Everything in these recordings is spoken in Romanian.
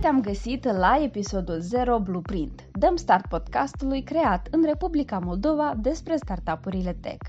te-am găsit la episodul 0 Blueprint. Dăm start podcastului creat în Republica Moldova despre startup-urile tech.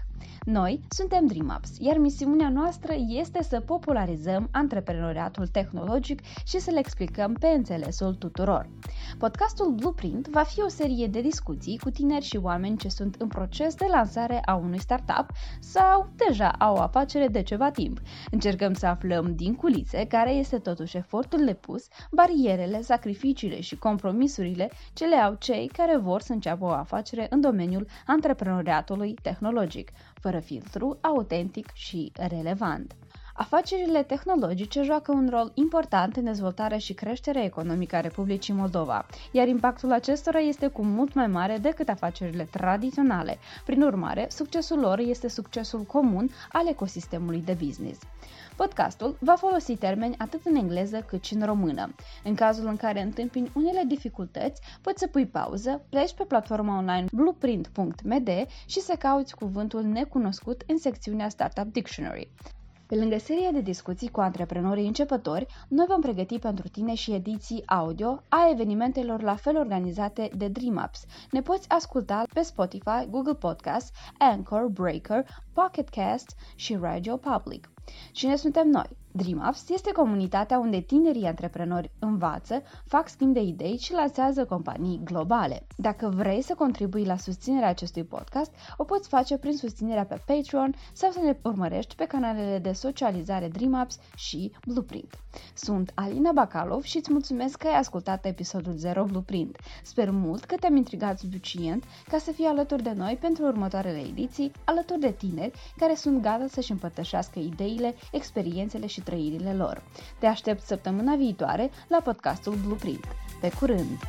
Noi suntem DreamUps, iar misiunea noastră este să popularizăm antreprenoriatul tehnologic și să le explicăm pe înțelesul tuturor. Podcastul Blueprint va fi o serie de discuții cu tineri și oameni ce sunt în proces de lansare a unui startup sau deja au o afacere de ceva timp. Încercăm să aflăm din culițe care este totuși efortul depus, barierele, sacrificiile și compromisurile ce le au cei care vor să înceapă o afacere în domeniul antreprenoriatului tehnologic fără filtru, autentic și relevant. Afacerile tehnologice joacă un rol important în dezvoltarea și creșterea economică a Republicii Moldova, iar impactul acestora este cu mult mai mare decât afacerile tradiționale. Prin urmare, succesul lor este succesul comun al ecosistemului de business. Podcastul va folosi termeni atât în engleză cât și în română. În cazul în care întâmpini unele dificultăți, poți să pui pauză, pleci pe platforma online blueprint.md și să cauți cuvântul necunoscut în secțiunea Startup Dictionary. Pe lângă seria de discuții cu antreprenorii începători, noi vom pregăti pentru tine și ediții audio a evenimentelor la fel organizate de DreamUps. Ne poți asculta pe Spotify, Google Podcast, Anchor, Breaker, Pocket Cast și Radio Public. Cine suntem noi? DreamUps este comunitatea unde tinerii antreprenori învață, fac schimb de idei și lansează companii globale. Dacă vrei să contribui la susținerea acestui podcast, o poți face prin susținerea pe Patreon sau să ne urmărești pe canalele de socializare DreamUps și Blueprint. Sunt Alina Bacalov și îți mulțumesc că ai ascultat episodul 0 Blueprint. Sper mult că te-am intrigat suficient ca să fii alături de noi pentru următoarele ediții, alături de tineri care sunt gata să-și împărtășească ideile, experiențele și trăirile lor. Te aștept săptămâna viitoare la podcastul Blueprint. Pe curând!